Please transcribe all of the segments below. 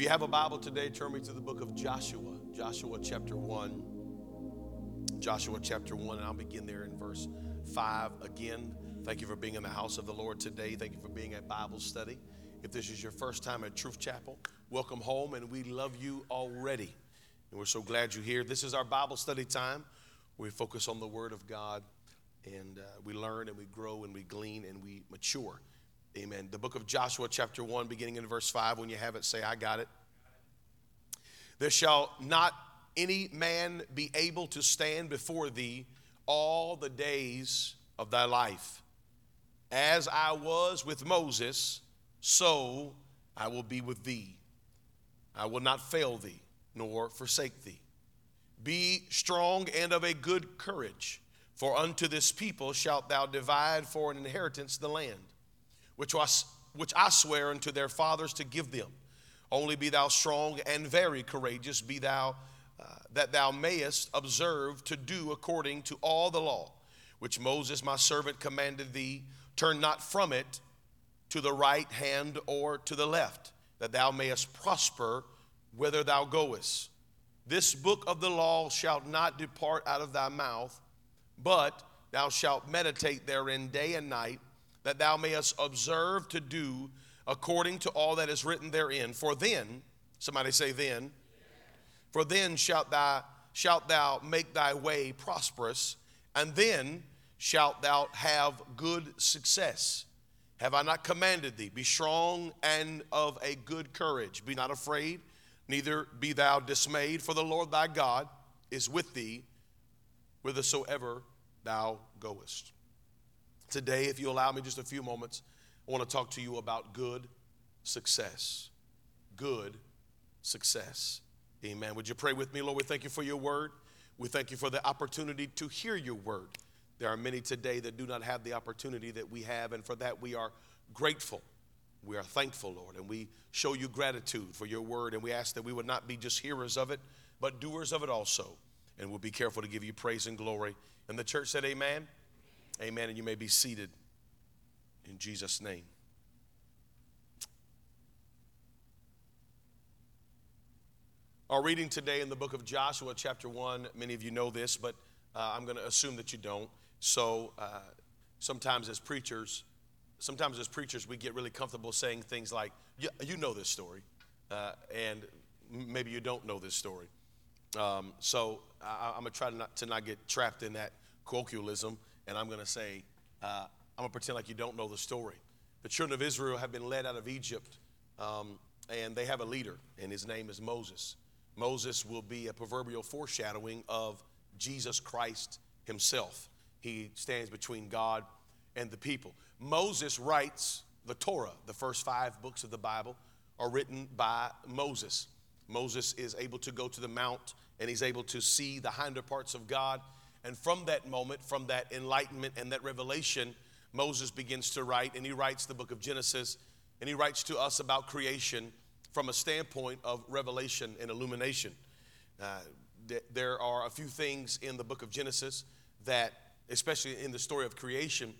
If you have a Bible today, turn me to the book of Joshua, Joshua chapter 1. Joshua chapter 1, and I'll begin there in verse 5 again. Thank you for being in the house of the Lord today. Thank you for being at Bible study. If this is your first time at Truth Chapel, welcome home, and we love you already. And we're so glad you're here. This is our Bible study time. We focus on the Word of God, and uh, we learn and we grow and we glean and we mature. Amen. The book of Joshua, chapter 1, beginning in verse 5. When you have it, say, I got it. There shall not any man be able to stand before thee all the days of thy life. As I was with Moses, so I will be with thee. I will not fail thee nor forsake thee. Be strong and of a good courage, for unto this people shalt thou divide for an inheritance the land, which, was, which I swear unto their fathers to give them. Only be thou strong and very courageous, be thou uh, that thou mayest observe to do according to all the law which Moses my servant commanded thee. Turn not from it to the right hand or to the left, that thou mayest prosper whither thou goest. This book of the law shalt not depart out of thy mouth, but thou shalt meditate therein day and night, that thou mayest observe to do according to all that is written therein. For then, somebody say, then, for then shalt thou, shalt thou make thy way prosperous, and then shalt thou have good success. Have I not commanded thee? Be strong and of a good courage. Be not afraid, neither be thou dismayed, for the Lord thy God is with thee whithersoever thou goest. Today, if you allow me just a few moments, I want to talk to you about good success. Good success. Amen. Would you pray with me, Lord? We thank you for your word. We thank you for the opportunity to hear your word. There are many today that do not have the opportunity that we have, and for that we are grateful. We are thankful, Lord, and we show you gratitude for your word, and we ask that we would not be just hearers of it, but doers of it also. And we'll be careful to give you praise and glory. And the church said, Amen. Amen. And you may be seated in Jesus' name. Our reading today in the book of Joshua, chapter 1, many of you know this, but uh, I'm going to assume that you don't. So uh, sometimes as preachers, sometimes as preachers, we get really comfortable saying things like, yeah, you know this story, uh, and maybe you don't know this story. Um, so I, am going to try not, to not get trapped in that colloquialism, and I'm going to say, uh, I'm going to pretend like you don't know the story. The children of Israel have been led out of Egypt, um, and they have a leader, and his name is Moses. Moses will be a proverbial foreshadowing of Jesus Christ himself. He stands between God and the people. Moses writes the Torah, the first five books of the Bible are written by Moses. Moses is able to go to the mount and he's able to see the hinder parts of God. And from that moment, from that enlightenment and that revelation, Moses begins to write, and he writes the book of Genesis, and he writes to us about creation from a standpoint of revelation and illumination. Uh, th- there are a few things in the book of Genesis that especially in the story of creation.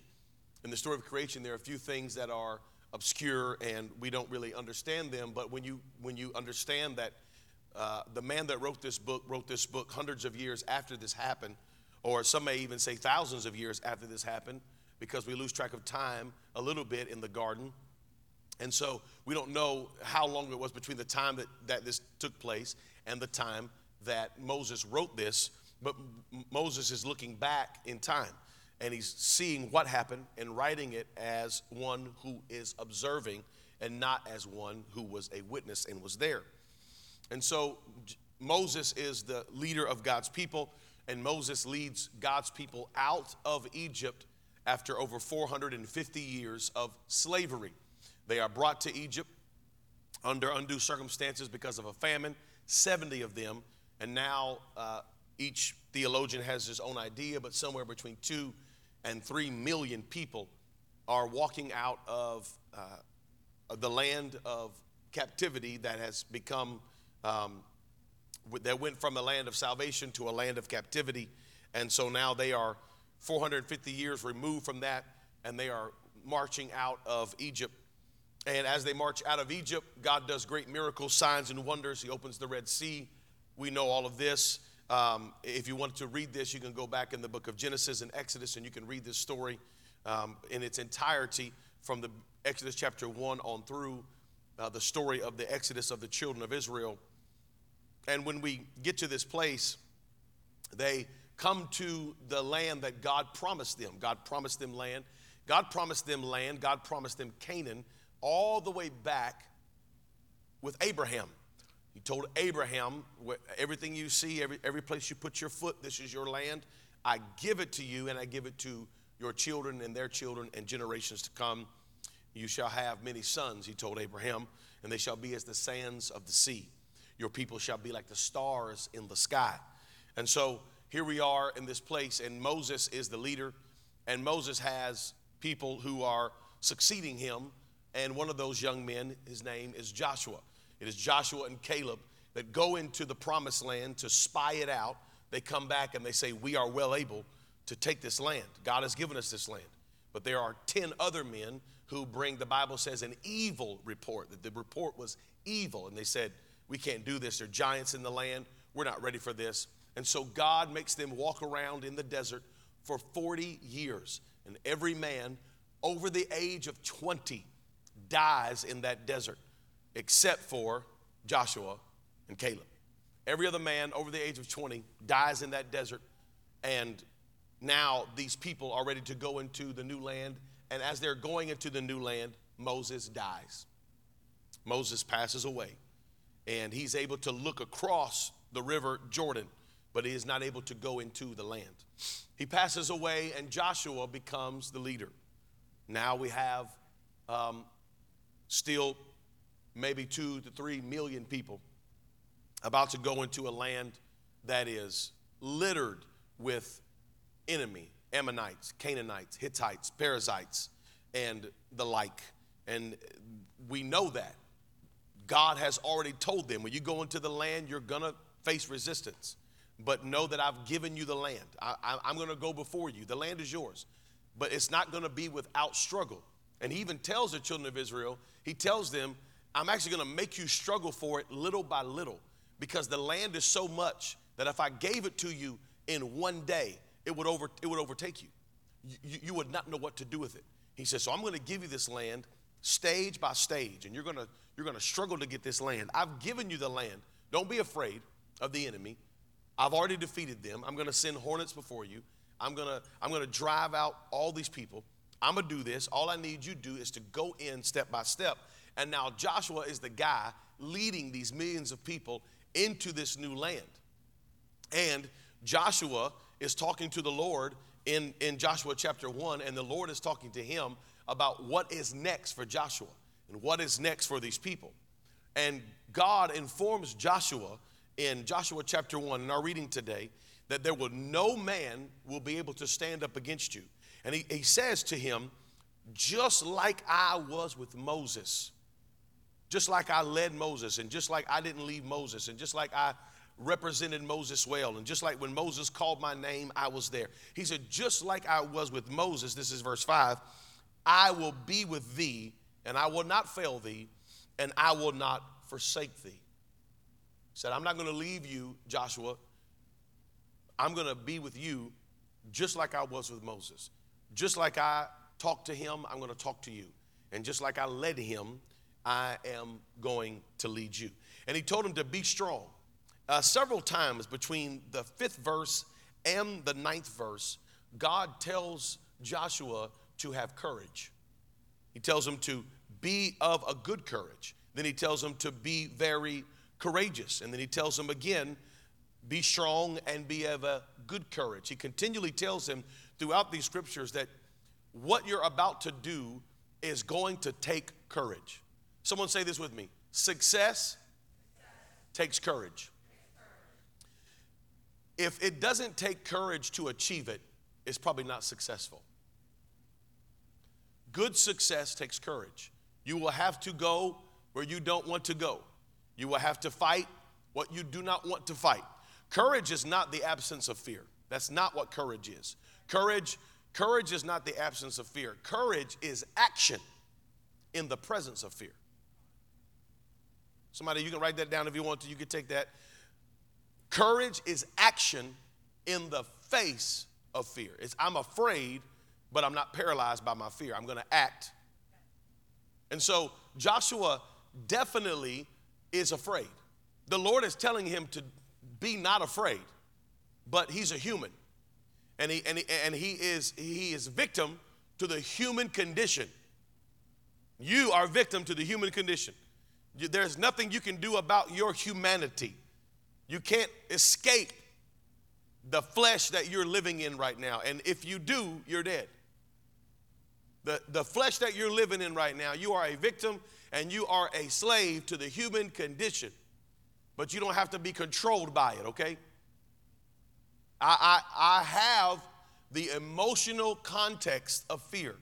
In the story of creation, there are a few things that are obscure and we don't really understand them. But when you when you understand that uh, the man that wrote this book wrote this book hundreds of years after this happened, or some may even say thousands of years after this happened, because we lose track of time a little bit in the garden. And so we don't know how long it was between the time that, that this took place and the time that Moses wrote this. But Moses is looking back in time and he's seeing what happened and writing it as one who is observing and not as one who was a witness and was there. And so Moses is the leader of God's people, and Moses leads God's people out of Egypt after over 450 years of slavery. They are brought to Egypt, under undue circumstances because of a famine, 70 of them. And now uh, each theologian has his own idea, but somewhere between two and three million people are walking out of, uh, the land of captivity that has become, um, that went from a land of salvation to a land of captivity. And so now they are 450 years removed from that, and they are marching out of Egypt. And as they march out of Egypt, God does great miracles, signs, and wonders. He opens the Red Sea. We know all of this. Um, if you want to read this, you can go back in the book of Genesis and Exodus and you can read this story um, in its entirety from the Exodus chapter 1 on through uh, the story of the Exodus of the children of Israel. And when we get to this place, they come to the land that God promised them. God promised them land. God promised them land. God promised them Canaan all the way back with Abraham. He told Abraham, everything you see, every, every place you put your foot, this is your land. I give it to you, and I give it to your children and their children and generations to come. You shall have many sons, he told Abraham, and they shall be as the sands of the sea. Your people shall be like the stars in the sky. And so here we are in this place, and Moses is the leader, and Moses has people who are succeeding him. And one of those young men, his name is Joshua. It is Joshua and Caleb that go into the promised land to spy it out. They come back and they say, We are well able to take this land. God has given us this land. But there are 10 other men who bring, the Bible says, an evil report, that the report was evil. And they said, We can't do this. There are giants in the land. We're not ready for this. And so God makes them walk around in the desert for 40 years. And every man over the age of 20 dies in that desert except for Joshua and Caleb. Every other man over the age of 20 dies in that desert, and now these people are ready to go into the new land. And as they're going into the new land, Moses dies. Moses passes away, and he's able to look across the river Jordan, but he is not able to go into the land. He passes away, and Joshua becomes the leader. Now we have um, still maybe two to three million people about to go into a land that is littered with enemy Ammonites, Canaanites, Hittites, Perizzites, and the like. And we know that. God has already told them when you go into the land, you're going to face resistance. But know that I've given you the land. I, am going to go before you. The land is yours. But it's not going to be without struggle. And he even tells the children of Israel, he tells them, I'm actually going to make you struggle for it little by little because the land is so much that if I gave it to you in one day, it would, over, it would overtake you. you. You would not know what to do with it. He says, So I'm going to give you this land stage by stage, and you're to, you're to struggle to get this land. I've given you the land. Don't be afraid of the enemy. I've already defeated them. I'm to send hornets before you. I'm to, I'm to drive out all these people. I'm to do this. All I need you to do is to go in step by step and now Joshua is the guy leading these millions of people into this new land. And Joshua is talking to the Lord in, in Joshua chapter 1, and the Lord is talking to him about what is next for Joshua and what is next for these people. And God informs Joshua in Joshua chapter 1 in our reading today that there will no man will be able to stand up against you. And he, he says to him, just like I was with Moses, just like I led Moses, and just like I didn't leave Moses, and just like I represented Moses well, and just like when Moses called my name, I was there. He said, just like I was with Moses, this is verse 5, I will be with thee, and I will not fail thee, and I will not forsake thee. He said, I'm not going to leave you, Joshua. I'm going to be with you just like I was with Moses. Just like I talked to him, I'm going to talk to you. And just like I led him, I am going to lead you. And he told him to be strong. Uh, several times between the fifth verse and the ninth verse, God tells Joshua to have courage. He tells him to be of a good courage. Then he tells him to be very courageous. And then he tells him again, be strong and be of a good courage. He continually tells him throughout these scriptures that what you're about to do is going to take courage. Someone say this with me Success takes courage. If it doesn't take courage to achieve it, it's probably not successful. Good success takes courage. You will have to go where you don't want to go. You will have to fight what you do not want to fight. Courage is not the absence of fear. That's not what courage is. Courage, courage is not the absence of fear. Courage is action in the presence of fear. Somebody, you can write that down if you want to. You can take that. Courage is action in the face of fear. It's I'm afraid, but I'm not paralyzed by my fear. I'm going to act. And so Joshua definitely is afraid. The Lord is telling him to be not afraid, but he's a human. And he, and he, and he is he is victim to the human condition. You are victim to the human condition. There's nothing you can do about your humanity. You can't escape the flesh that you're living in right now. And if you do, you're dead. The, the flesh that you're living in right now, you are a victim and you are a slave to the human condition. But you don't have to be controlled by it, okay? I, I, I have the emotional context of fear.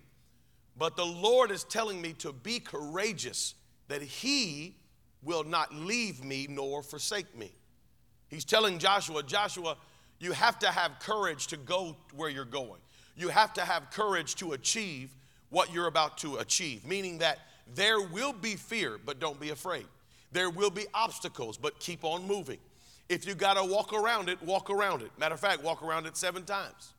But the Lord is telling me to be courageous that he will not leave me nor forsake me. He's telling Joshua, Joshua, you have to have courage to go where you're going. You have to have courage to achieve what you're about to achieve, meaning that there will be fear, but don't be afraid. There will be obstacles, but keep on moving. If you got to walk around it, walk around it. Matter of fact, walk around it seven times.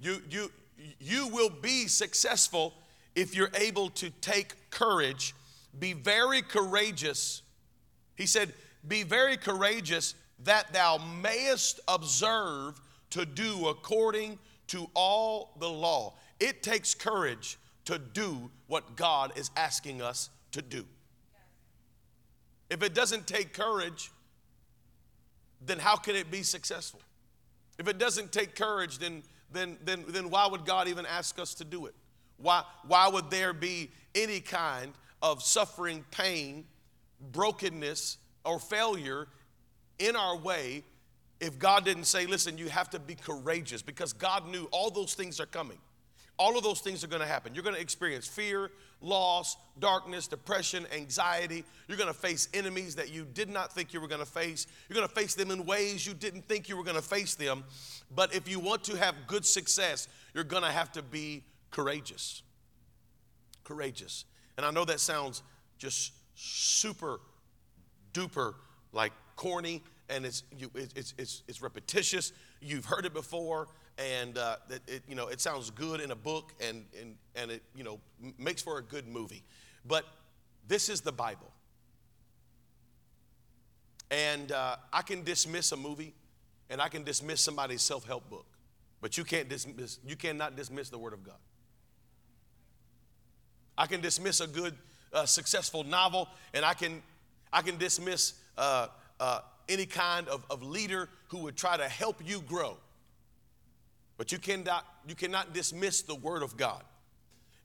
You, you, you will be successful if you're able to take courage, be very courageous. He said, Be very courageous that thou mayest observe to do according to all the law. It takes courage to do what God is asking us to do. If it doesn't take courage, then how can it be successful? If it doesn't take courage, then, then, then, then why would God even ask us to do it? Why, why would there be any kind of suffering, pain, brokenness, or failure in our way if God didn't say, listen, you have to be courageous? Because God knew all those things are coming. All of those things are going to happen. You're going to experience fear, loss, darkness, depression, anxiety. You're going to face enemies that you did not think you were going to face. You're going to face them in ways you didn't think you were going to face them. But if you want to have good success, you're going to have to be courageous. Courageous. And I know that sounds just super duper like corny and it's, you, it's, it's, it's repetitious. You've heard it before and uh, it, it, you know, it sounds good in a book and, and, and it you know, makes for a good movie. But this is the Bible. And uh, I can dismiss a movie and I can dismiss somebody's self help book, but you, can't dismiss, you cannot dismiss the Word of God. I can dismiss a good, uh, successful novel, and I can, I can dismiss uh, uh, any kind of, of leader who would try to help you grow. But you cannot, you cannot dismiss the Word of God.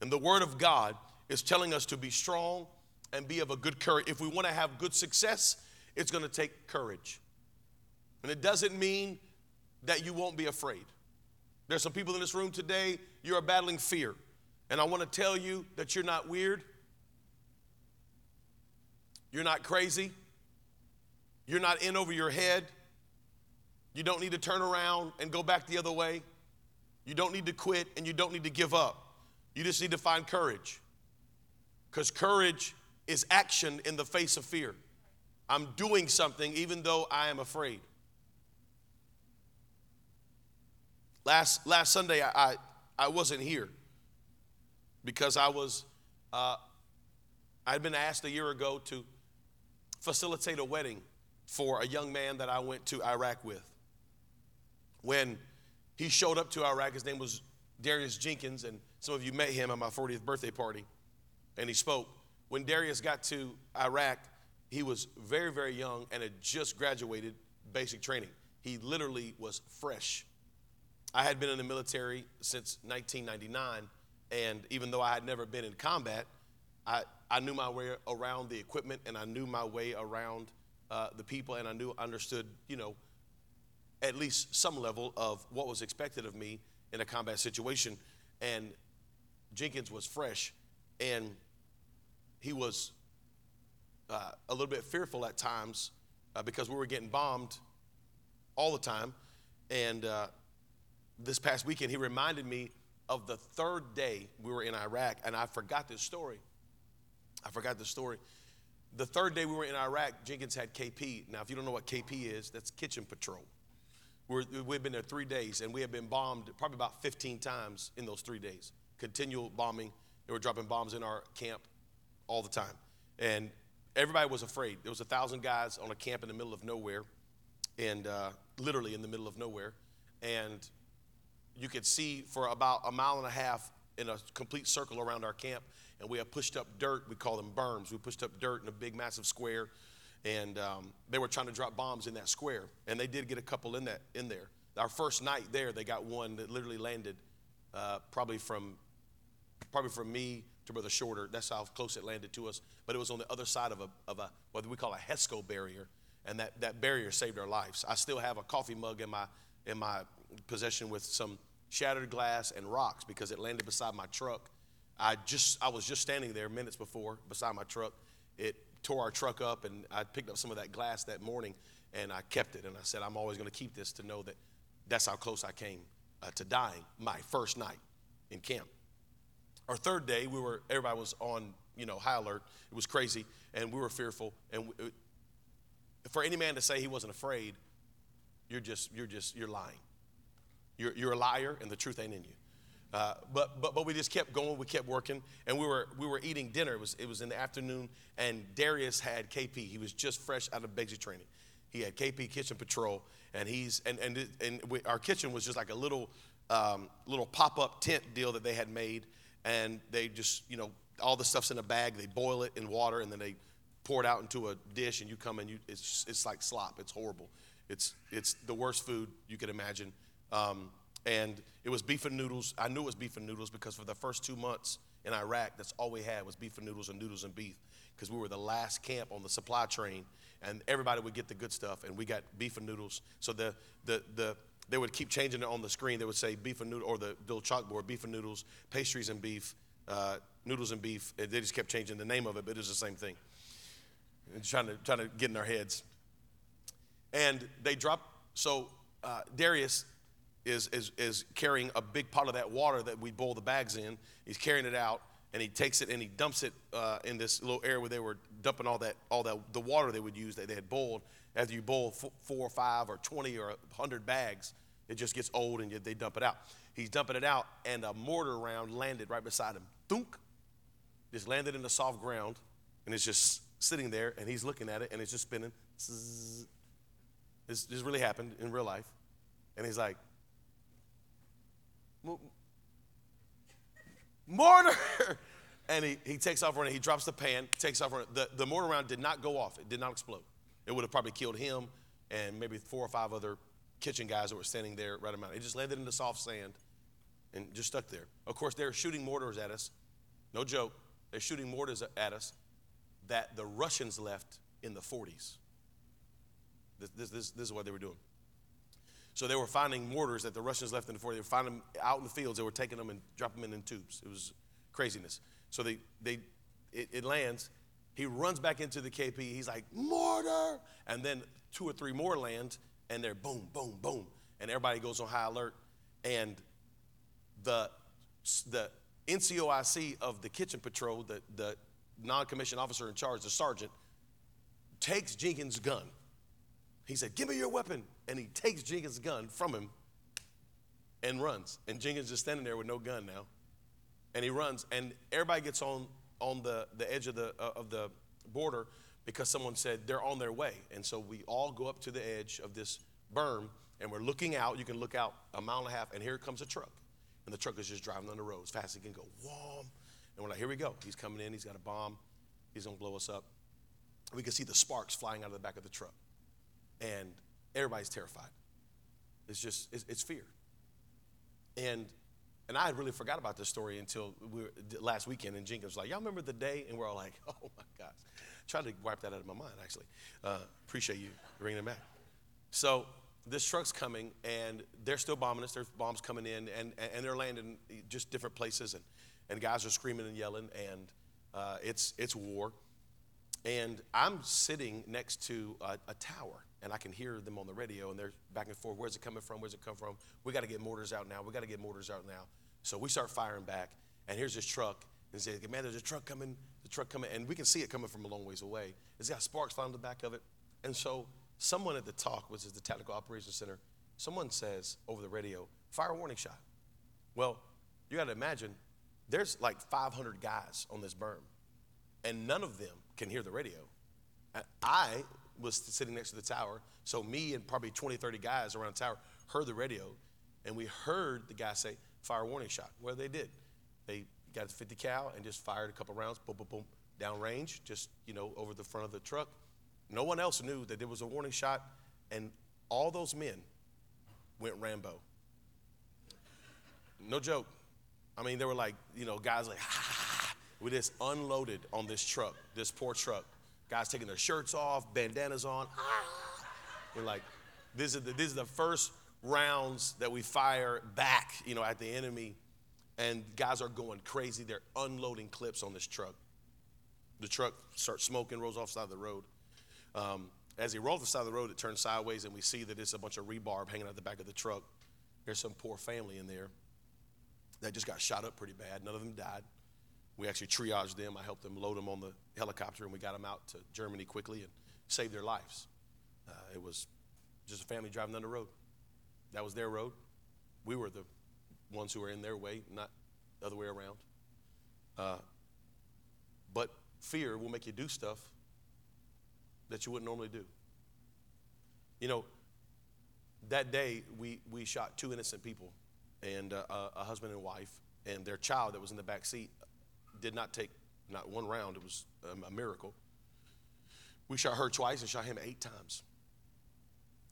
And the Word of God is telling us to be strong and be of a good courage. If we want to have good success, it's going to take courage. And it doesn't mean that you won't be afraid. There's some people in this room today, you are battling fear. And I want to tell you that you're not weird. You're not crazy. You're not in over your head. You don't need to turn around and go back the other way. You don't need to quit and you don't need to give up. You just need to find courage. Because courage is action in the face of fear. I'm doing something even though I am afraid. Last, last Sunday, I, I, I wasn't here because I was, uh, I had been asked a year ago to facilitate a wedding for a young man that I went to Iraq with. When he showed up to Iraq, his name was Darius Jenkins, and some of you met him at my 40th birthday party, and he spoke. When Darius got to Iraq, he was very, very young and had just graduated basic training. He literally was fresh. I had been in the military since 1999 and even though I had never been in combat, I, I knew my way around the equipment and I knew my way around uh, the people and I knew, understood, you know, at least some level of what was expected of me in a combat situation. And Jenkins was fresh and he was uh, a little bit fearful at times uh, because we were getting bombed all the time. And uh, this past weekend, he reminded me of the third day we were in Iraq, and I forgot this story. I forgot the story. The third day we were in Iraq, Jenkins had KP. Now, if you don't know what KP is, that's kitchen patrol. We we've been there three days, and we have been bombed probably about 15 times in those three days. Continual bombing. They were dropping bombs in our camp all the time. And everybody was afraid. There was a thousand guys on a camp in the middle of nowhere, and uh, literally in the middle of nowhere. And you could see for about a mile and a half in a complete circle around our camp. And we have pushed up dirt. We call them berms. We pushed up dirt in a big, massive square. And um, they were trying to drop bombs in that square. And they did get a couple in, that, in there. Our first night there, they got one that literally landed uh, probably from probably from me to Brother Shorter. That's how close it landed to us. But it was on the other side of a, of a what we call a HESCO barrier. And that, that barrier saved our lives. I still have a coffee mug in my, in my possession with some shattered glass and rocks because it landed beside my truck. I just I was just standing there minutes before beside my truck. It tore our truck up and I picked up some of that glass that morning and I kept it and I said I'm always going to keep this to know that that's how close I came uh, to dying my first night in camp. Our third day we were everybody was on, you know, high alert. It was crazy and we were fearful and we, for any man to say he wasn't afraid, you're just you're just you're lying. You're, you're a liar and the truth ain't in you. Uh, but, but, but we just kept going, we kept working, and we were, we were eating dinner. It was, it was in the afternoon, and Darius had KP. He was just fresh out of basic training. He had KP Kitchen Patrol, and he's and and, and we, our kitchen was just like a little um, little pop up tent deal that they had made, and they just you know all the stuff's in a bag. They boil it in water, and then they pour it out into a dish, and you come and you it's it's like slop. It's horrible. It's it's the worst food you could imagine. Um, and it was beef and noodles. I knew it was beef and noodles because for the first two months in Iraq, that's all we had was beef and noodles and noodles and beef because we were the last camp on the supply train, and everybody would get the good stuff, and we got beef and noodles. So the the the they would keep changing it on the screen. They would say beef and noodle or the little chalkboard, beef and noodles, pastries and beef, uh, noodles and beef. They just kept changing the name of it, but it was the same thing. Trying to trying to get in our heads. And they dropped. So uh, Darius is, is, is carrying a big pot of that water that we boil the bags in. He's carrying it out and he takes it and he dumps it uh, in this little area where they were dumping all that, all that, the water they would use that they had boiled. After you boil four or five or 20 or 100 bags, it just gets old and they dump it out. He's dumping it out and a mortar round landed right beside him. Thunk! Just landed in the soft ground and it's just sitting there and he's looking at it and it's just spinning. This, this really happened in real life. And he's like, mortar. And he, he takes off running. He drops the pan, takes off running. The, the mortar round did not go off. It did not explode. It would have probably killed him and maybe four or five other kitchen guys that were standing there right around. It just landed in the soft sand and just stuck there. Of course, they're shooting mortars at us. No joke. They're shooting mortars at us that the Russians left in the 40s. This, this, this, this is what they were doing. So they were finding mortars that the Russians left in the fort. They were finding them out in the fields. They were taking them and dropping them in, tubes. It was craziness. So they, they, it, it lands. He runs back into the KP. He's like, mortar. And then two or three more land, and they're boom, boom, boom. And everybody goes on high alert. And the, the NCOIC of the kitchen patrol, the, the non commissioned officer in charge, the sergeant, takes Jenkins' gun he said, Give me your weapon. And he takes Jenkins' gun from him and runs. And Jenkins is standing there with no gun now. And he runs. And everybody gets on, on the, the edge of the, uh, of the border because someone said they're on their way. And so we all go up to the edge of this berm and we're looking out. You can look out a mile and a half, and here comes a truck. And the truck is just driving on the road as fast as he can go. Whoa. And we're like, here we go. He's coming in. He's got a bomb. He's going to blow us up. We can see the sparks flying out of the back of the truck and everybody's terrified. It's just, it's, it's fear. And And I had really forgot about this story until we were, last weekend. And Jenkins was like, "Y'all remember the day?" And we're all like, "Oh my gosh!" Tried to wipe that out of my mind. Actually, uh, appreciate you bringing it back. So this truck's coming, and they're still bombing us. There's bombs coming in, and and they're landing just different places, and and guys are screaming and yelling, and uh, it's it's war. And I'm sitting next to a, a, tower, and I can hear them on the radio, and they're back and forth. Where's it coming from? Where's it come from? We got to get mortars out now. We got to get mortars out now. So we start firing back, and here's this truck, and say, "Man, there's a truck coming. The truck coming," and we can see it coming from a long ways away. It's got sparks flying on the back of it, and so someone at the TOC, which is the Tactical Operations Center, someone says over the radio, "Fire a warning shot." Well, you got to imagine, there's like 500 guys on this berm, and none of them can hear the radio. I was sitting next to the tower, so me and probably 20, 30 guys around the tower heard the radio, and we heard the guy say, fire warning shot. Well, they did. They got a 50 cal and just fired a couple rounds, boom, boom, boom, down range, just, you know, over the front of the truck. No one else knew that there was a warning shot, and all those men went Rambo. No joke. I mean, they were like, you know, guys like, we just unloaded on this truck, this poor truck. Guys taking their shirts off, bandanas on. We're like, this is the, this is the first rounds that we fire back, you know, at the enemy. And guys are going crazy. They're unloading clips on this truck. The truck starts smoking, rolls off the side of the road. Um, as he rolls off the side of the road, it turns sideways, and we see that it's a bunch of rebarb hanging out the back of the truck. There's some poor family in there that just got shot up pretty bad. None of them died. We actually triaged them. I helped them load them on the helicopter, and we got them out to Germany quickly and saved their lives. Uh, it was just a family driving down the road. That was their road. We were the ones who were in their way, not the other way around. Uh, but fear will make you do stuff that you wouldn't normally do. You know, that day we, we shot two innocent people and uh, a husband and wife, and their child that was in the back seat did not take not one round. It was a miracle. We shot her twice and shot him eight times,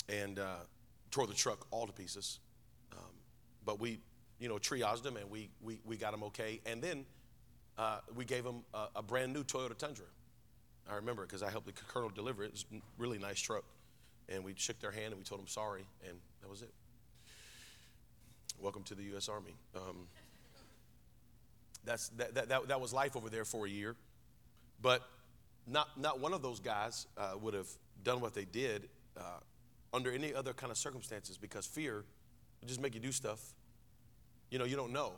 and uh, tore the truck all to pieces. Um, but we, you know, triaged him and we we, we got him okay. And then uh, we gave him a, a, brand new Toyota Tundra. I remember because I helped the colonel deliver it. It was a really nice truck, and we shook their hand and we told him sorry, and that was it. Welcome to the U.S. Army. Um, that's, that, that, that, that, was life over there for a year. But not, not one of those guys uh, would have done what they did uh, under any other kind of circumstances because fear would just make you do stuff. You know, you don't know.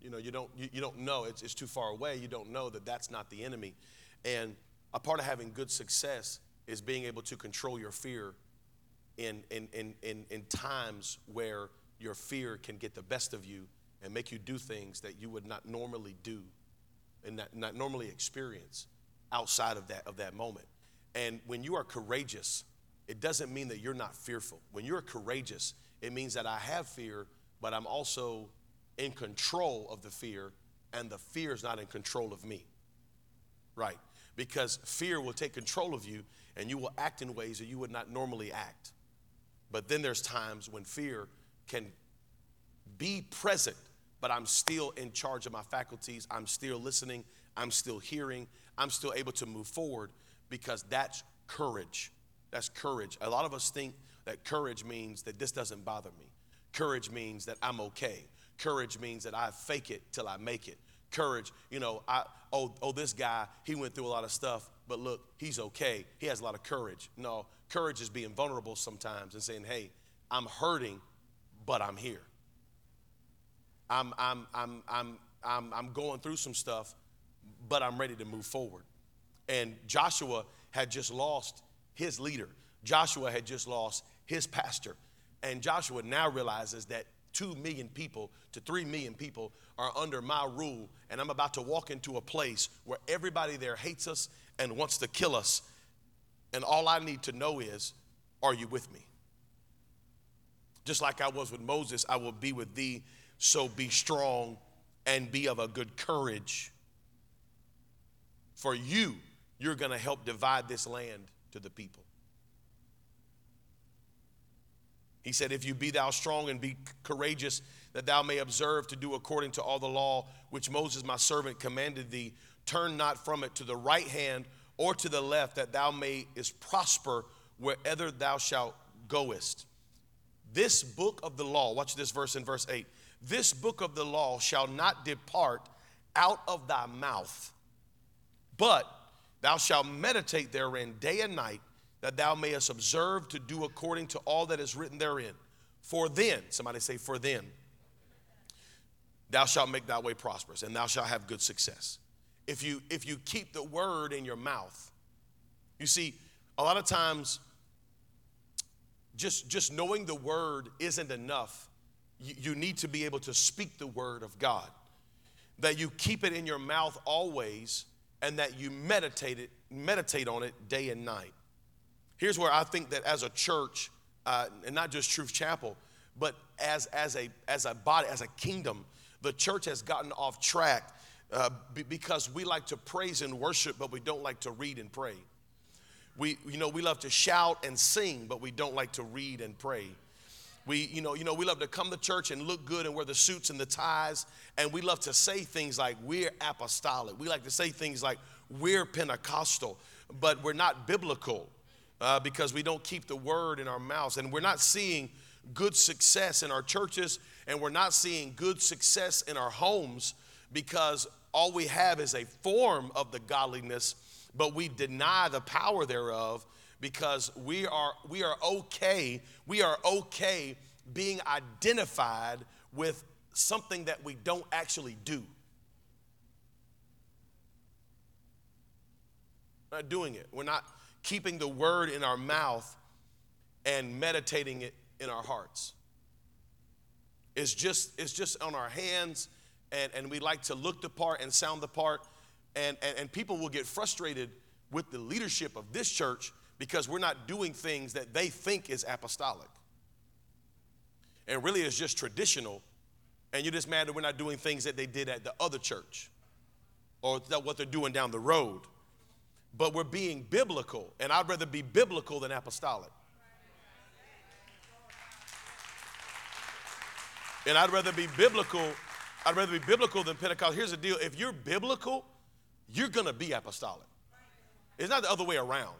You know, you don't, you, you don't know. It's, it's too far away. You don't know that that's not the enemy. And a part of having good success is being able to control your fear in, in, in, in, in times where your fear can get the best of you and make you do things that you would not normally do and not, not normally experience outside of that, of that moment. And when you are courageous, it doesn't mean that you're not fearful. When you're courageous, it means that I have fear, but I'm also in control of the fear, and the fear is not in control of me. Right? Because fear will take control of you, and you will act in ways that you would not normally act. But then there's times when fear can be present but I'm still in charge of my faculties. I'm still listening. I'm still hearing. I'm still able to move forward because that's courage. That's courage. A lot of us think that courage means that this doesn't bother me. Courage means that I'm okay. Courage means that I fake it till I make it. Courage, you know, I oh oh this guy, he went through a lot of stuff, but look, he's okay. He has a lot of courage. No, courage is being vulnerable sometimes and saying, "Hey, I'm hurting, but I'm here." I'm, I'm, I'm, I'm, I'm, I'm going through some stuff, but I'm ready to move forward. And Joshua had just lost his leader. Joshua had just lost his pastor. And Joshua now realizes that 2 million people to 3 million people are under my rule. And I'm about to walk into a place where everybody there hates us and wants to kill us. And all I need to know is, are you with me? Just like I was with Moses, I will be with thee so be strong and be of a good courage. For you, you're going to help divide this land to the people. He said, If you be thou strong and be courageous, that thou may observe to do according to all the law which Moses my servant commanded thee. Turn not from it to the right hand or to the left, that thou mayest prosper wherever thou shalt goest. This book of the law, watch this verse in verse 8. This book of the law shall not depart out of thy mouth, but thou shalt meditate therein day and night, that thou mayest observe to do according to all that is written therein. For then, somebody say, for then, thou shalt make thy way prosperous, and thou shalt have good success. If you if you keep the word in your mouth, you see, a lot of times just just knowing the word isn't enough. You, need to be able to speak the word of God. That you keep it in your mouth always, and that you meditate it, meditate on it day and night. Here's where I think that as a church, uh, and not just Truth Chapel, but as, as, a, as a body, as a kingdom, the church has gotten off track uh, because we like to praise and worship, but we don't like to read and pray. We, you know, we love to shout and sing, but we don't like to read and pray. We, you know, you know, we love to come to church and look good and wear the suits and the ties, and we love to say things like we're apostolic. We like to say things like we're Pentecostal, but we're not biblical uh, because we don't keep the word in our mouths, and we're not seeing good success in our churches, and we're not seeing good success in our homes because all we have is a form of the godliness, but we deny the power thereof because we are we are okay we are okay being identified with something that we don't actually do. We're not doing it. We're not keeping the word in our mouth and meditating it in our hearts. It's just it's just on our hands and, and we like to look the part and sound the part and, and, and people will get frustrated with the leadership of this church because we're not doing things that they think is apostolic. And really it's just traditional. And you're just mad that we're not doing things that they did at the other church or that what they're doing down the road. But we're being biblical, and I'd rather be biblical than apostolic. And I'd rather be biblical, I'd rather be biblical than Pentecostal. Here's the deal if you're biblical, you're gonna be apostolic. It's not the other way around.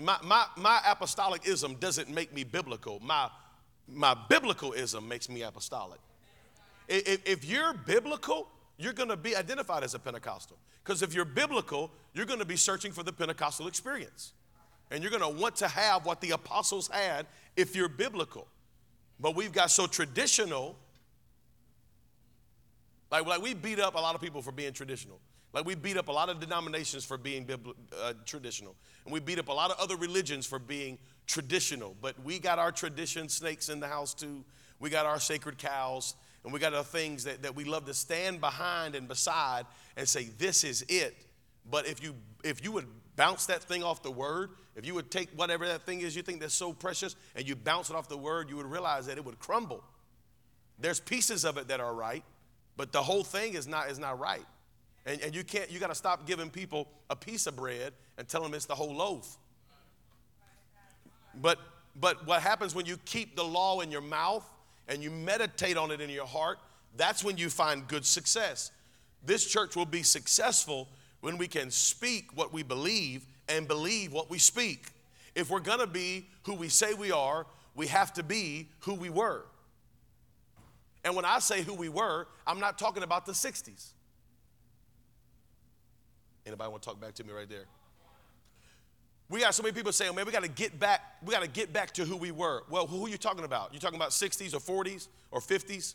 My, my, my apostolicism doesn't make me biblical. My, my biblicalism makes me apostolic. If, if you're biblical, you're going to be identified as a Pentecostal. Because if you're biblical, you're going to be searching for the Pentecostal experience. And you're going to want to have what the apostles had if you're biblical. But we've got so traditional. Like, like we beat up a lot of people for being traditional. Like we beat up a lot of denominations for being uh, traditional, and we beat up a lot of other religions for being traditional. But we got our tradition snakes in the house too. We got our sacred cows, and we got our things that, that we love to stand behind and beside and say, This is it. But if you if you would bounce that thing off the word, if you would take whatever that thing is you think that's so precious and you bounce it off the word, you would realize that it would crumble. There's pieces of it that are right, but the whole thing is not is not right. And, and you can't, you got to stop giving people a piece of bread and tell them it's the whole loaf. But, but what happens when you keep the law in your mouth and you meditate on it in your heart, that's when you find good success. This church will be successful when we can speak what we believe and believe what we speak. If we're gonna be who we say we are, we have to be who we were. And when I say who we were, I'm not talking about the 60s. Anybody want to talk back to me right there? We got so many people saying, man, we got to get back, we got to get back to who we were. Well, who are you talking about? You talking about 60s or 40s or 50s?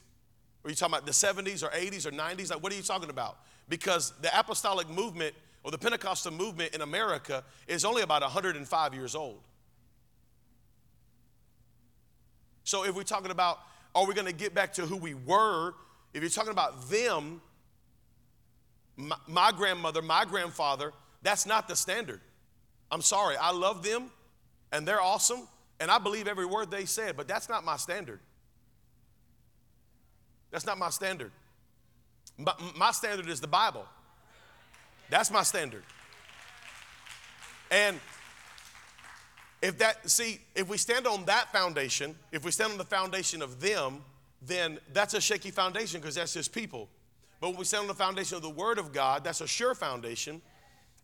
Or are you talking about the 70s or 80s or 90s? Like, what are you talking about? Because the apostolic movement or the Pentecostal movement in America is only about 105 years old. So if we're talking about, are we going to get back to who we were? If you're talking about them, my, my grandmother, my grandfather, that's not the standard. I'm sorry, I love them and they're awesome and I believe every word they said, but that's not my standard. That's not my standard. But my standard is the Bible. That's my standard. And if that, see, if we stand on that foundation, if we stand on the foundation of them, then that's a shaky foundation because that's his people. But when we stand on the foundation of the Word of God, that's a sure foundation.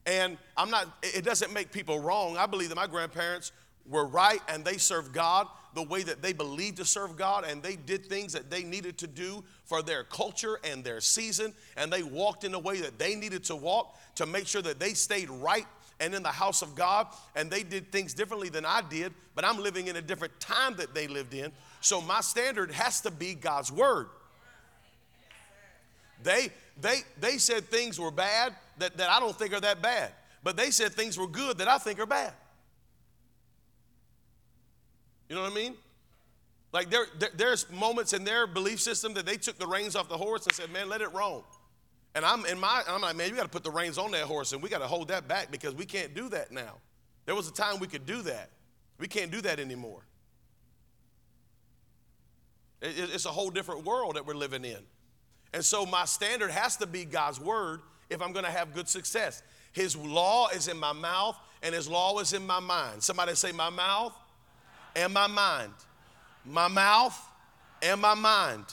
And I'm not, it doesn't make people wrong. I believe that my grandparents were right and they served God the way that they believed to serve God and they did things that they needed to do for their culture and their season and they walked in the way that they needed to walk to make sure that they stayed right and in the house of God and they did things differently than I did, but I'm living in a different time that they lived in. So my standard has to be God's word. They they they said things were bad that, that I don't think are that bad, but they said things were good that I think are bad. You know what I mean? Like there, there, there's moments in their belief system that they took the reins off the horse and said, "Man, let it roam." And I'm in my, I'm like, man, you got to put the reins on that horse, and we got to hold that back because we can't do that now. There was a time we could do that. We can't do that anymore. It, it's a whole different world that we're living in. And so my standard has to be God's word if I'm going to have good success. His law is in my mouth, and His law is in my mind. Somebody say, my mouth and my mind. My mouth and my mind.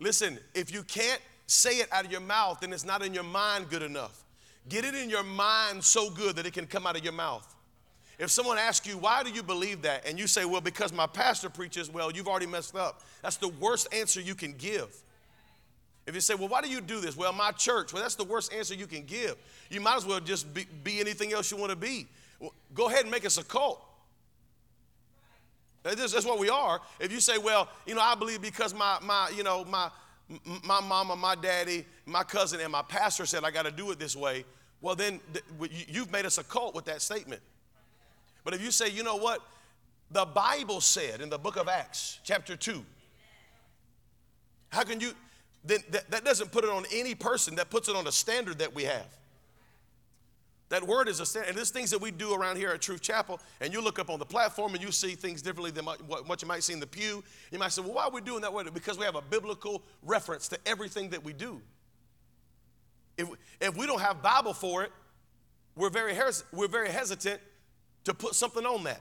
Listen, if you can't say it out of your mouth, then it's not in your mind good enough. Get it in your mind so good that it can come out of your mouth. If someone asks you, why do you believe that? And you say, well, because my pastor preaches, well, you've already messed up. That's the worst answer you can give. If you say, well, why do you do this? Well, my church. Well, that's the worst answer you can give. You might as well just be, be anything else you want to be. Well, go ahead and make us a cult. That's, that's what we are. If you say, well, you know, I believe because my, my you know, my, my mama, my daddy, my cousin, and my pastor said I got to do it this way, well, then you've made us a cult with that statement. But if you say, you know what? The Bible said in the book of Acts, chapter 2, how can you, then that, that doesn't put it on any person, that puts it on a standard that we have. That word is a standard. And there's things that we do around here at Truth Chapel, and you look up on the platform and you see things differently than what you might see in the pew. You might say, well, why are we doing that way? Because we have a biblical reference to everything that we do. If, if we don't have Bible for it, we're very, we're very hesitant to put something on that.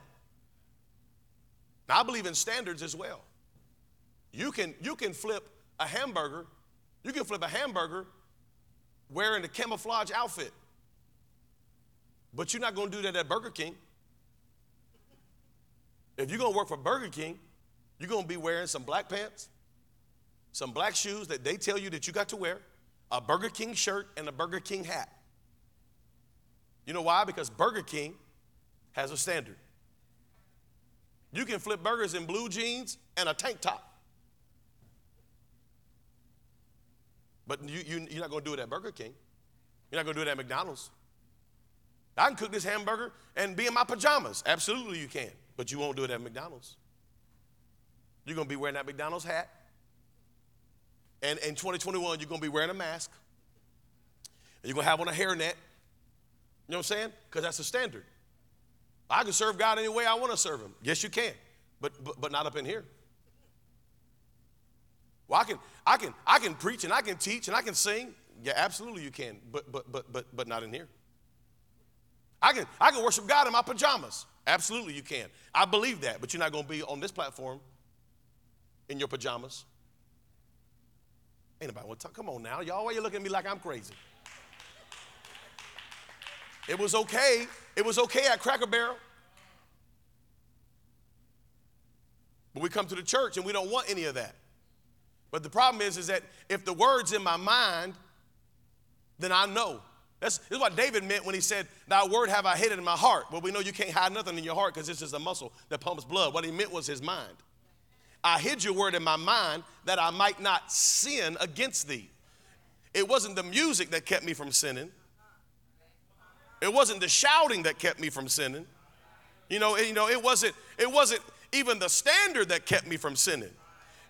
Now, I believe in standards as well. You can, you can flip a hamburger, you can flip a hamburger wearing a camouflage outfit. But you're not going to do that at Burger King. If you're going to work for Burger King, you're going to be wearing some black pants, some black shoes that they tell you that you got to wear, a Burger King shirt, and a Burger King hat. You know why? Because Burger King has a standard. You can flip burgers in blue jeans and a tank top. But you, you, you're not going to do it at Burger King. You're not going to do it at McDonald's. I can cook this hamburger and be in my pajamas. Absolutely, you can. But you won't do it at McDonald's. You're going to be wearing that McDonald's hat. And in 2021, you're going to be wearing a mask. And you're going to have on a hairnet. You know what I'm saying? Because that's the standard. I can serve God any way I want to serve Him. Yes, you can. But, but, but not up in here. Well, I can, I, can, I can preach and I can teach and I can sing. Yeah, absolutely you can. But, but, but, but, but not in here. I can, I can worship God in my pajamas. Absolutely, you can. I believe that, but you're not going to be on this platform in your pajamas. Ain't nobody want to talk. Come on now, y'all. Why you looking at me like I'm crazy? It was okay. It was okay at Cracker Barrel. But we come to the church and we don't want any of that. But the problem is, is that if the word's in my mind, then I know that's, this is what David meant when he said, Thy word have I hidden in my heart. Well, we know you can't hide nothing in your heart because this is a muscle that pumps blood. What he meant was his mind. I hid your word in my mind that I might not sin against thee. It wasn't the music that kept me from sinning. It wasn't the shouting that kept me from sinning. You know, you know, it wasn't, it wasn't even the standard that kept me from sinning.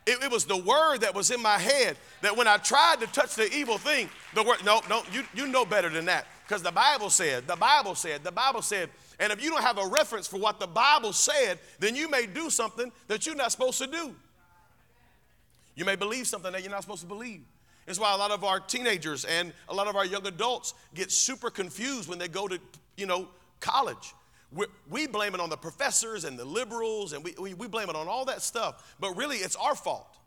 It, it, was the word that was in my head that when I tried to touch the evil thing, the word, no, no, you, you know better than that. Because the Bible said, the Bible said, the Bible said, and if you don't have a reference for what the Bible said, then you may do something that you're not supposed to do. You may believe something that you're not supposed to believe. It's why a lot of our teenagers and a lot of our young adults get super confused when they go to, you know, college we, blame it on the professors and the liberals, and we, we, we blame it on all that stuff. But really, it's our fault.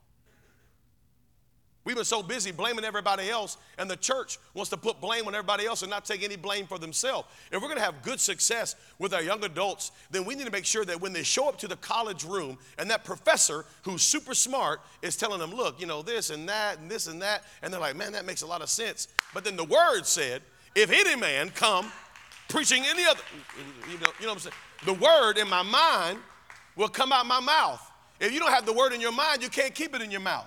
We've been so busy blaming everybody else, and the church wants to put blame on everybody else and not take any blame for themselves. If we're going to have good success with our young adults, then we need to make sure that when they show up to the college room and that professor who's super smart is telling them, look, you know, this and that and this and that, and they're like, man, that makes a lot of sense. But then the word said, if any man come preaching any other, you know, you know what I'm saying? The word in my mind will come out my mouth. If you don't have the word in your mind, you can't keep it in your mouth.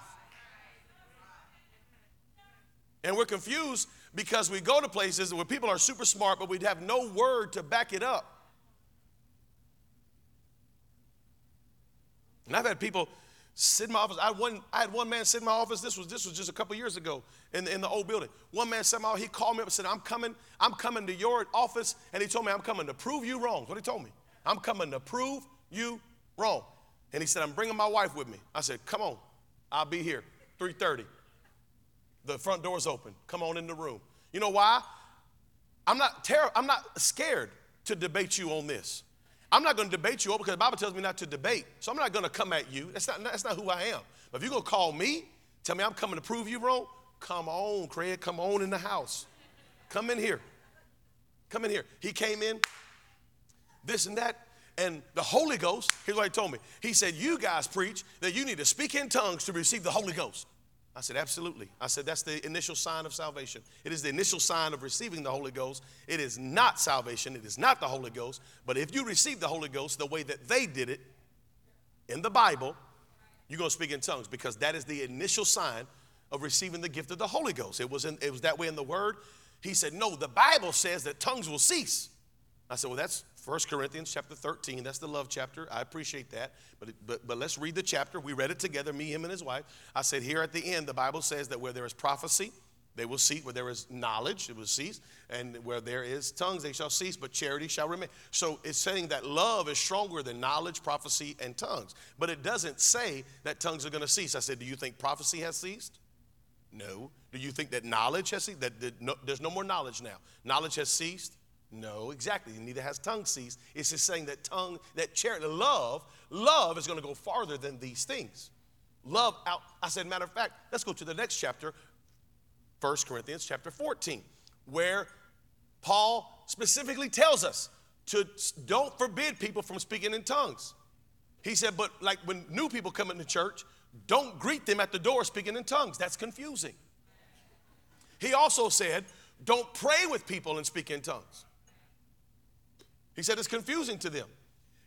And we're confused because we go to places where people are super smart, but we'd have no word to back it up. And I've had people sit in my office. I had one, I had one man sit in my office. This was, this was just a couple years ago in the, in the old building. One man somehow he called me up and said, I'm coming, I'm coming to your office. And he told me, I'm coming to prove you wrong. What he told me. I'm coming to prove you wrong. And he said, I'm bringing my wife with me. I said, come on, I'll be here, 3.30. The front door's open. Come on in the room. You know why? I'm not ter- I'm not scared to debate you on this. I'm not going to debate you over because the Bible tells me not to debate. So I'm not going to come at you. That's not, that's not who I am. But if you're going to call me, tell me I'm coming to prove you wrong, come on, Craig, come on in the house. Come in here. Come in here. He came in, this and that. And the Holy Ghost, here's what he told me. He said, You guys preach that you need to speak in tongues to receive the Holy Ghost. I said, absolutely. I said, that's the initial sign of salvation. It is the initial sign of receiving the Holy Ghost. It is not salvation, it is not the Holy Ghost. But if you receive the Holy Ghost the way that they did it in the Bible, you're going to speak in tongues because that is the initial sign of receiving the gift of the Holy Ghost. It was, in, it was that way in the Word. He said, no, the Bible says that tongues will cease. I said, well, that's 1 Corinthians chapter 13. That's the love chapter. I appreciate that. But, but, but let's read the chapter. We read it together, me, him, and his wife. I said, here at the end, the Bible says that where there is prophecy, they will cease. Where there is knowledge, it will cease. And where there is tongues, they shall cease, but charity shall remain. So it's saying that love is stronger than knowledge, prophecy, and tongues. But it doesn't say that tongues are going to cease. I said, do you think prophecy has ceased? No. Do you think that knowledge has ceased? That, that no, there's no more knowledge now. Knowledge has ceased. No, exactly. Neither has tongue ceased. It's just saying that tongue, that charity, love, love is going to go farther than these things. Love out. I said, matter of fact, let's go to the next chapter, 1 Corinthians chapter 14, where Paul specifically tells us to don't forbid people from speaking in tongues. He said, but like when new people come into church, don't greet them at the door speaking in tongues. That's confusing. He also said, don't pray with people and speak in tongues. He said it's confusing to them.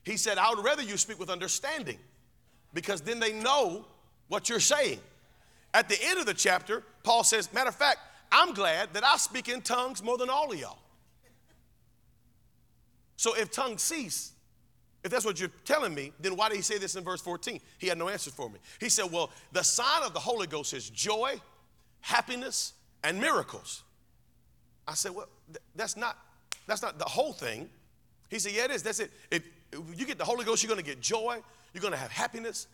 He said, I would rather you speak with understanding because then they know what you're saying. At the end of the chapter, Paul says, Matter of fact, I'm glad that I speak in tongues more than all of y'all. So if tongues cease, if that's what you're telling me, then why did he say this in verse 14? He had no answer for me. He said, Well, the sign of the Holy Ghost is joy, happiness, and miracles. I said, Well, that's not that's not the whole thing. He said, Yeah, it is. That's it. If, if you get the Holy Ghost, you're going to get joy. You're going to have happiness.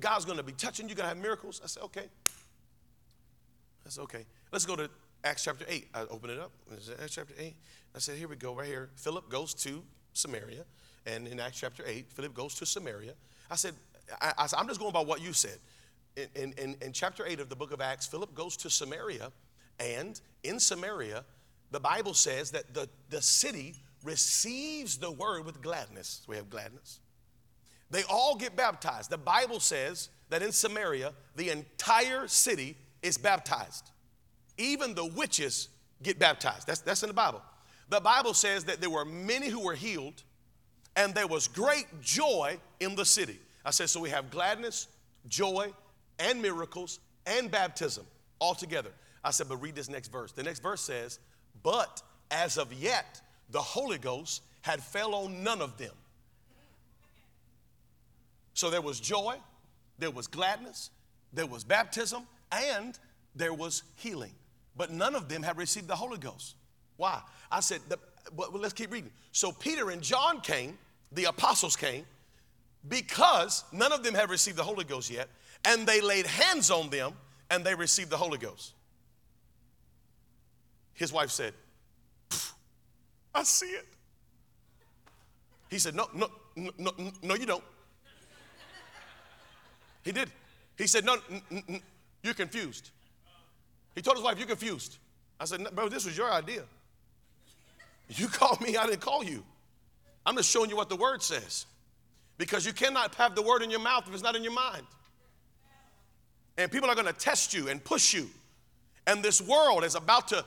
God's going to be touching you. You're going to have miracles. I said, Okay. That's okay. Let's go to Acts chapter 8. I open it up. Acts chapter 8. I said, Here we go, right here. Philip goes to Samaria. And in Acts chapter 8, Philip goes to Samaria. I said, I, I, am just going by what you said. In, in, in chapter 8 of the book of Acts, Philip goes to Samaria. And in Samaria, the Bible says that the, the city receives the word with gladness. We have gladness. They all get baptized. The Bible says that in Samaria, the entire city is baptized. Even the witches get baptized. That's, that's in the Bible. The Bible says that there were many who were healed, and there was great joy in the city. I said, so we have gladness, joy, and miracles, and baptism all together. I said, but read this next verse. The next verse says, but as of yet, the Holy Ghost had fell on none of them. So there was joy, there was gladness, there was baptism, and there was healing. But none of them had received the Holy Ghost. Why? I said, the, but let's keep reading. So Peter and John came, the apostles came, because none of them had received the Holy Ghost yet, and they laid hands on them and they received the Holy Ghost. His wife said, I see it. He said, No, no, no, no, you don't. He did. He said, No, you're confused. He told his wife, You're confused. I said, Bro, this was your idea. You called me, I didn't call you. I'm just showing you what the word says. Because you cannot have the word in your mouth if it's not in your mind. And people are going to test you and push you. And this world is about to,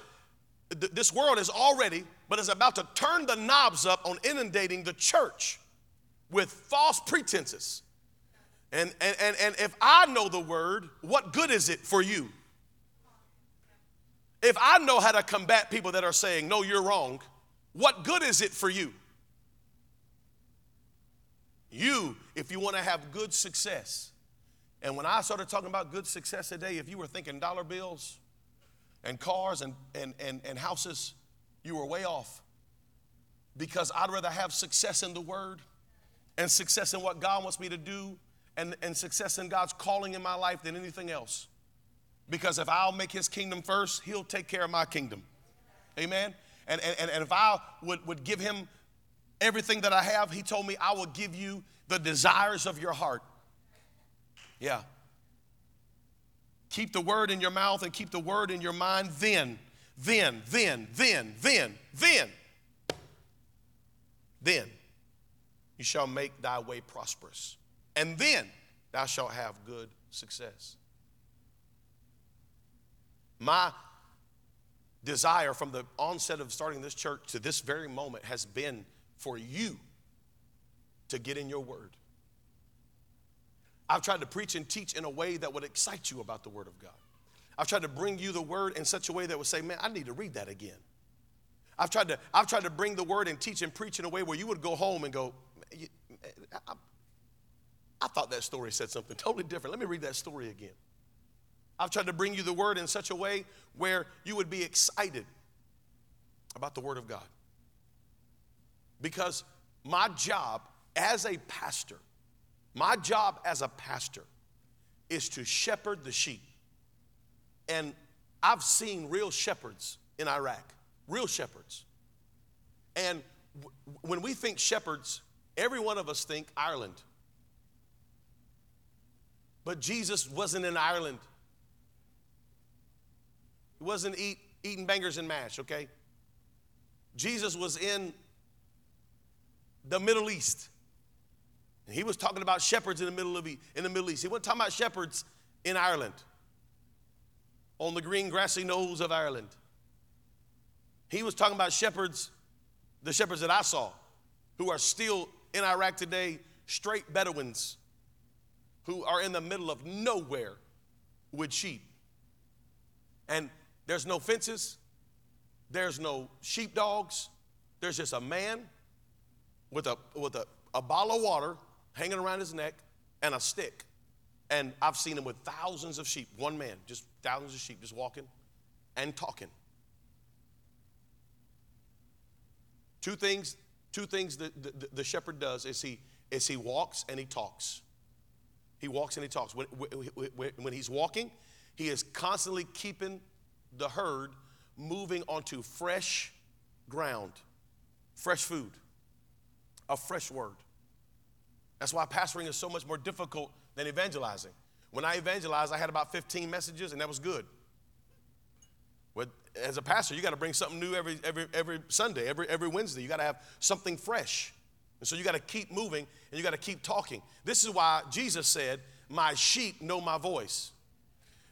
this world is already, but is about to turn the knobs up on inundating the church with false pretenses. And, and, and, and if I know the word, what good is it for you? If I know how to combat people that are saying, no, you're wrong, what good is it for you? You, if you want to have good success. And when I started talking about good success today, if you were thinking dollar bills and cars and, and, and, and houses, you were way off. Because I'd rather have success in the Word and success in what God wants me to do and, and success in God's calling in my life than anything else. Because if I'll make His kingdom first, He'll take care of my kingdom. Amen? And, and, and if I would, would give Him everything that I have, He told me, I will give you the desires of your heart. Yeah. Keep the word in your mouth and keep the word in your mind. Then, then, then, then, then, then, then you shall make thy way prosperous. And then thou shalt have good success. My desire from the onset of starting this church to this very moment has been for you to get in your word. I've tried to preach and teach in a way that would excite you about the word of God. I've tried to bring you the word in such a way that would say, man, I need to read that again. I've tried to, I've tried to bring the word and teach and preach in a way where you would go home and go, I, I thought that story said something totally different. Let me read that story again. I've tried to bring you the word in such a way where you would be excited about the word of God. Because my job as a pastor, my job as a pastor is to shepherd the sheep. And I've seen real shepherds in Iraq, real shepherds. And w- when we think shepherds, every one of us think Ireland. But Jesus wasn't in Ireland. He wasn't eat, eating bangers and mash, okay? Jesus was in the Middle East. And he was talking about shepherds in the middle of in the Middle East. He wasn't talking about shepherds in Ireland, on the green grassy knolls of Ireland. He was talking about shepherds, the shepherds that I saw, who are still in Iraq today, straight Bedouins, who are in the middle of nowhere with sheep. And there's no fences, there's no sheepdogs, there's just a man with a, with a, a bottle of water hanging around his neck and a stick. And I've seen him with thousands of sheep, one man, just thousands of sheep, just walking and talking. Two things, two things that the, the shepherd does is he, is he walks and he talks. He walks and he talks. When, when, when he's walking, he is constantly keeping the herd moving onto fresh ground, fresh food, a fresh word. That's why pastoring is so much more difficult than evangelizing. When I evangelized, I had about 15 messages, and that was good. But as a pastor, you got to bring something new every, every, every Sunday, every, every Wednesday. You got to have something fresh. And so you got to keep moving and you got to keep talking. This is why Jesus said, My sheep know my voice.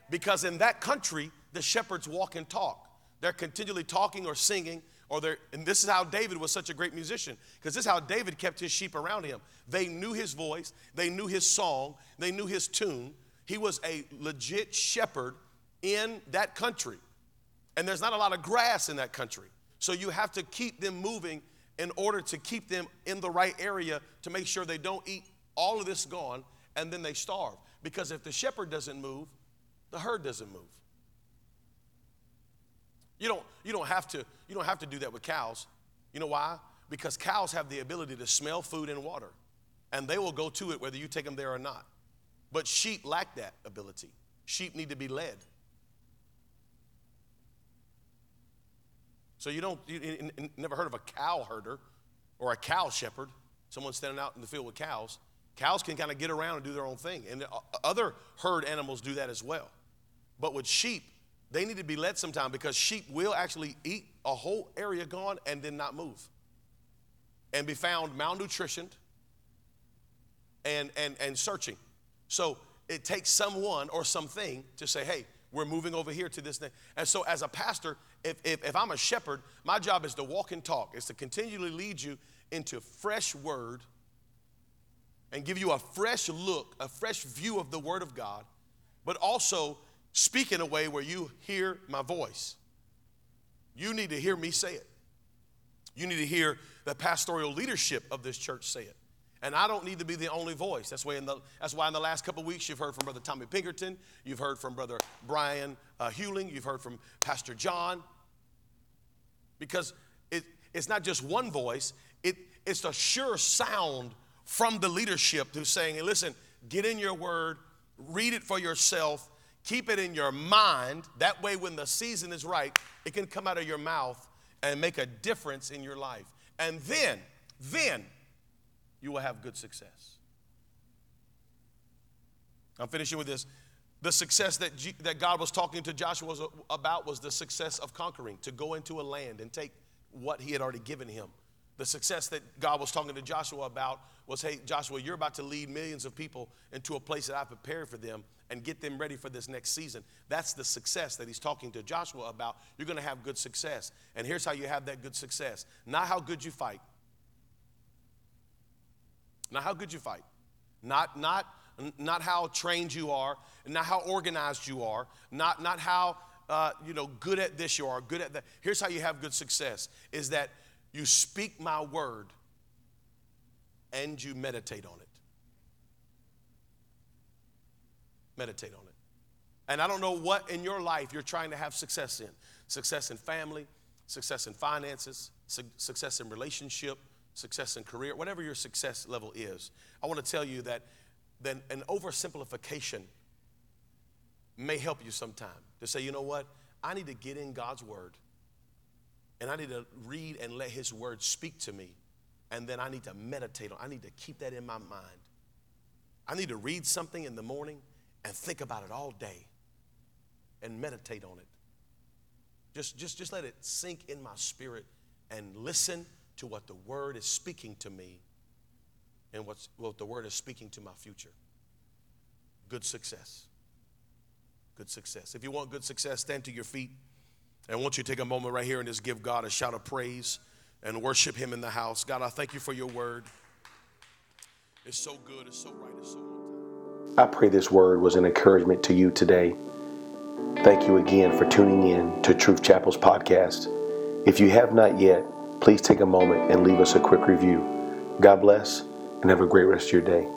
Because in that country, the shepherds walk and talk. They're continually talking or singing, or they're, and this is how David was such a great musician, because this is how David kept his sheep around him. They knew his voice, they knew his song, they knew his tune. He was a legit shepherd in that country. And there's not a lot of grass in that country. So you have to keep them moving in order to keep them in the right area to make sure they don't eat all of this gone and then they starve. Because if the shepherd doesn't move, the herd doesn't move. You don't, you don't have to you don't have to do that with cows. You know why? Because cows have the ability to smell food and water, and they will go to it whether you take them there or not. But sheep lack that ability. Sheep need to be led. So you don't you, you, never heard of a cow herder or a cow shepherd, someone standing out in the field with cows. Cows can kind of get around and do their own thing, and uh, other herd animals do that as well. But with sheep, They need to be led sometime because sheep will actually eat a whole area gone and then not move and be found malnutritioned and, and, and searching. So it takes someone or something to say, hey, we're moving over here to this thing. And so, as a pastor, if, if, if I'm a shepherd, my job is to walk and talk, is to continually lead you into fresh word and give you a fresh look, a fresh view of the Word of God, but also speak in a way where you hear my voice. You need to hear me say it. You need to hear the pastoral leadership of this church say it. And I don't need to be the only voice. That's why in the, that's why in the last couple weeks you've heard from Brother Tommy Pinkerton, you've heard from Brother Brian uh, Hewling, you've heard from Pastor John. Because it, it's not just one voice, it, it's a sure sound from the leadership who's saying, hey, listen, get in your word, read it for yourself, keep it in your mind. That way, when the season is right, it can come out of your mouth and make a difference in your life. And then, then, you will have good success. I'm finishing with this. The success that, G- that God was talking to Joshua was about was the success of conquering, to go into a land and take what he had already given him. The success that God was talking to Joshua about was hey, Joshua, you're about to lead millions of people into a place that I prepared for them and get them ready for this next season. That's the success that he's talking to Joshua about. You're going to have good success. And here's how you have that good success not how good you fight, not how good you fight. Not, not, not how trained you are, not how organized you are, not, not how uh, you know, good at this you are, good at that. Here's how you have good success is that you speak my word and you meditate on it. Meditate on it. And I don't know what in your life you're trying to have success in success in family, success in finances, su- success in relationship, success in career, whatever your success level is, I want to tell you that then an oversimplification may help you sometime to say, you know what? I need to get in God's word and I need to read and let his word speak to me. And then I need to meditate on. I need to keep that in my mind. I need to read something in the morning and think about it all day and meditate on it. Just, just, just let it sink in my spirit and listen to what the Word is speaking to me and what's, what the Word is speaking to my future. Good success. Good success. If you want good success, stand to your feet. And I want you take a moment right here and just give God a shout of praise and worship Him in the house. God, I thank you for your Word. It's so good, it's so right, it's so I pray this word was an encouragement to you today. Thank you again for tuning in to Truth Chapel's podcast. If you have not yet, please take a moment and leave us a quick review. God bless and have a great rest of your day.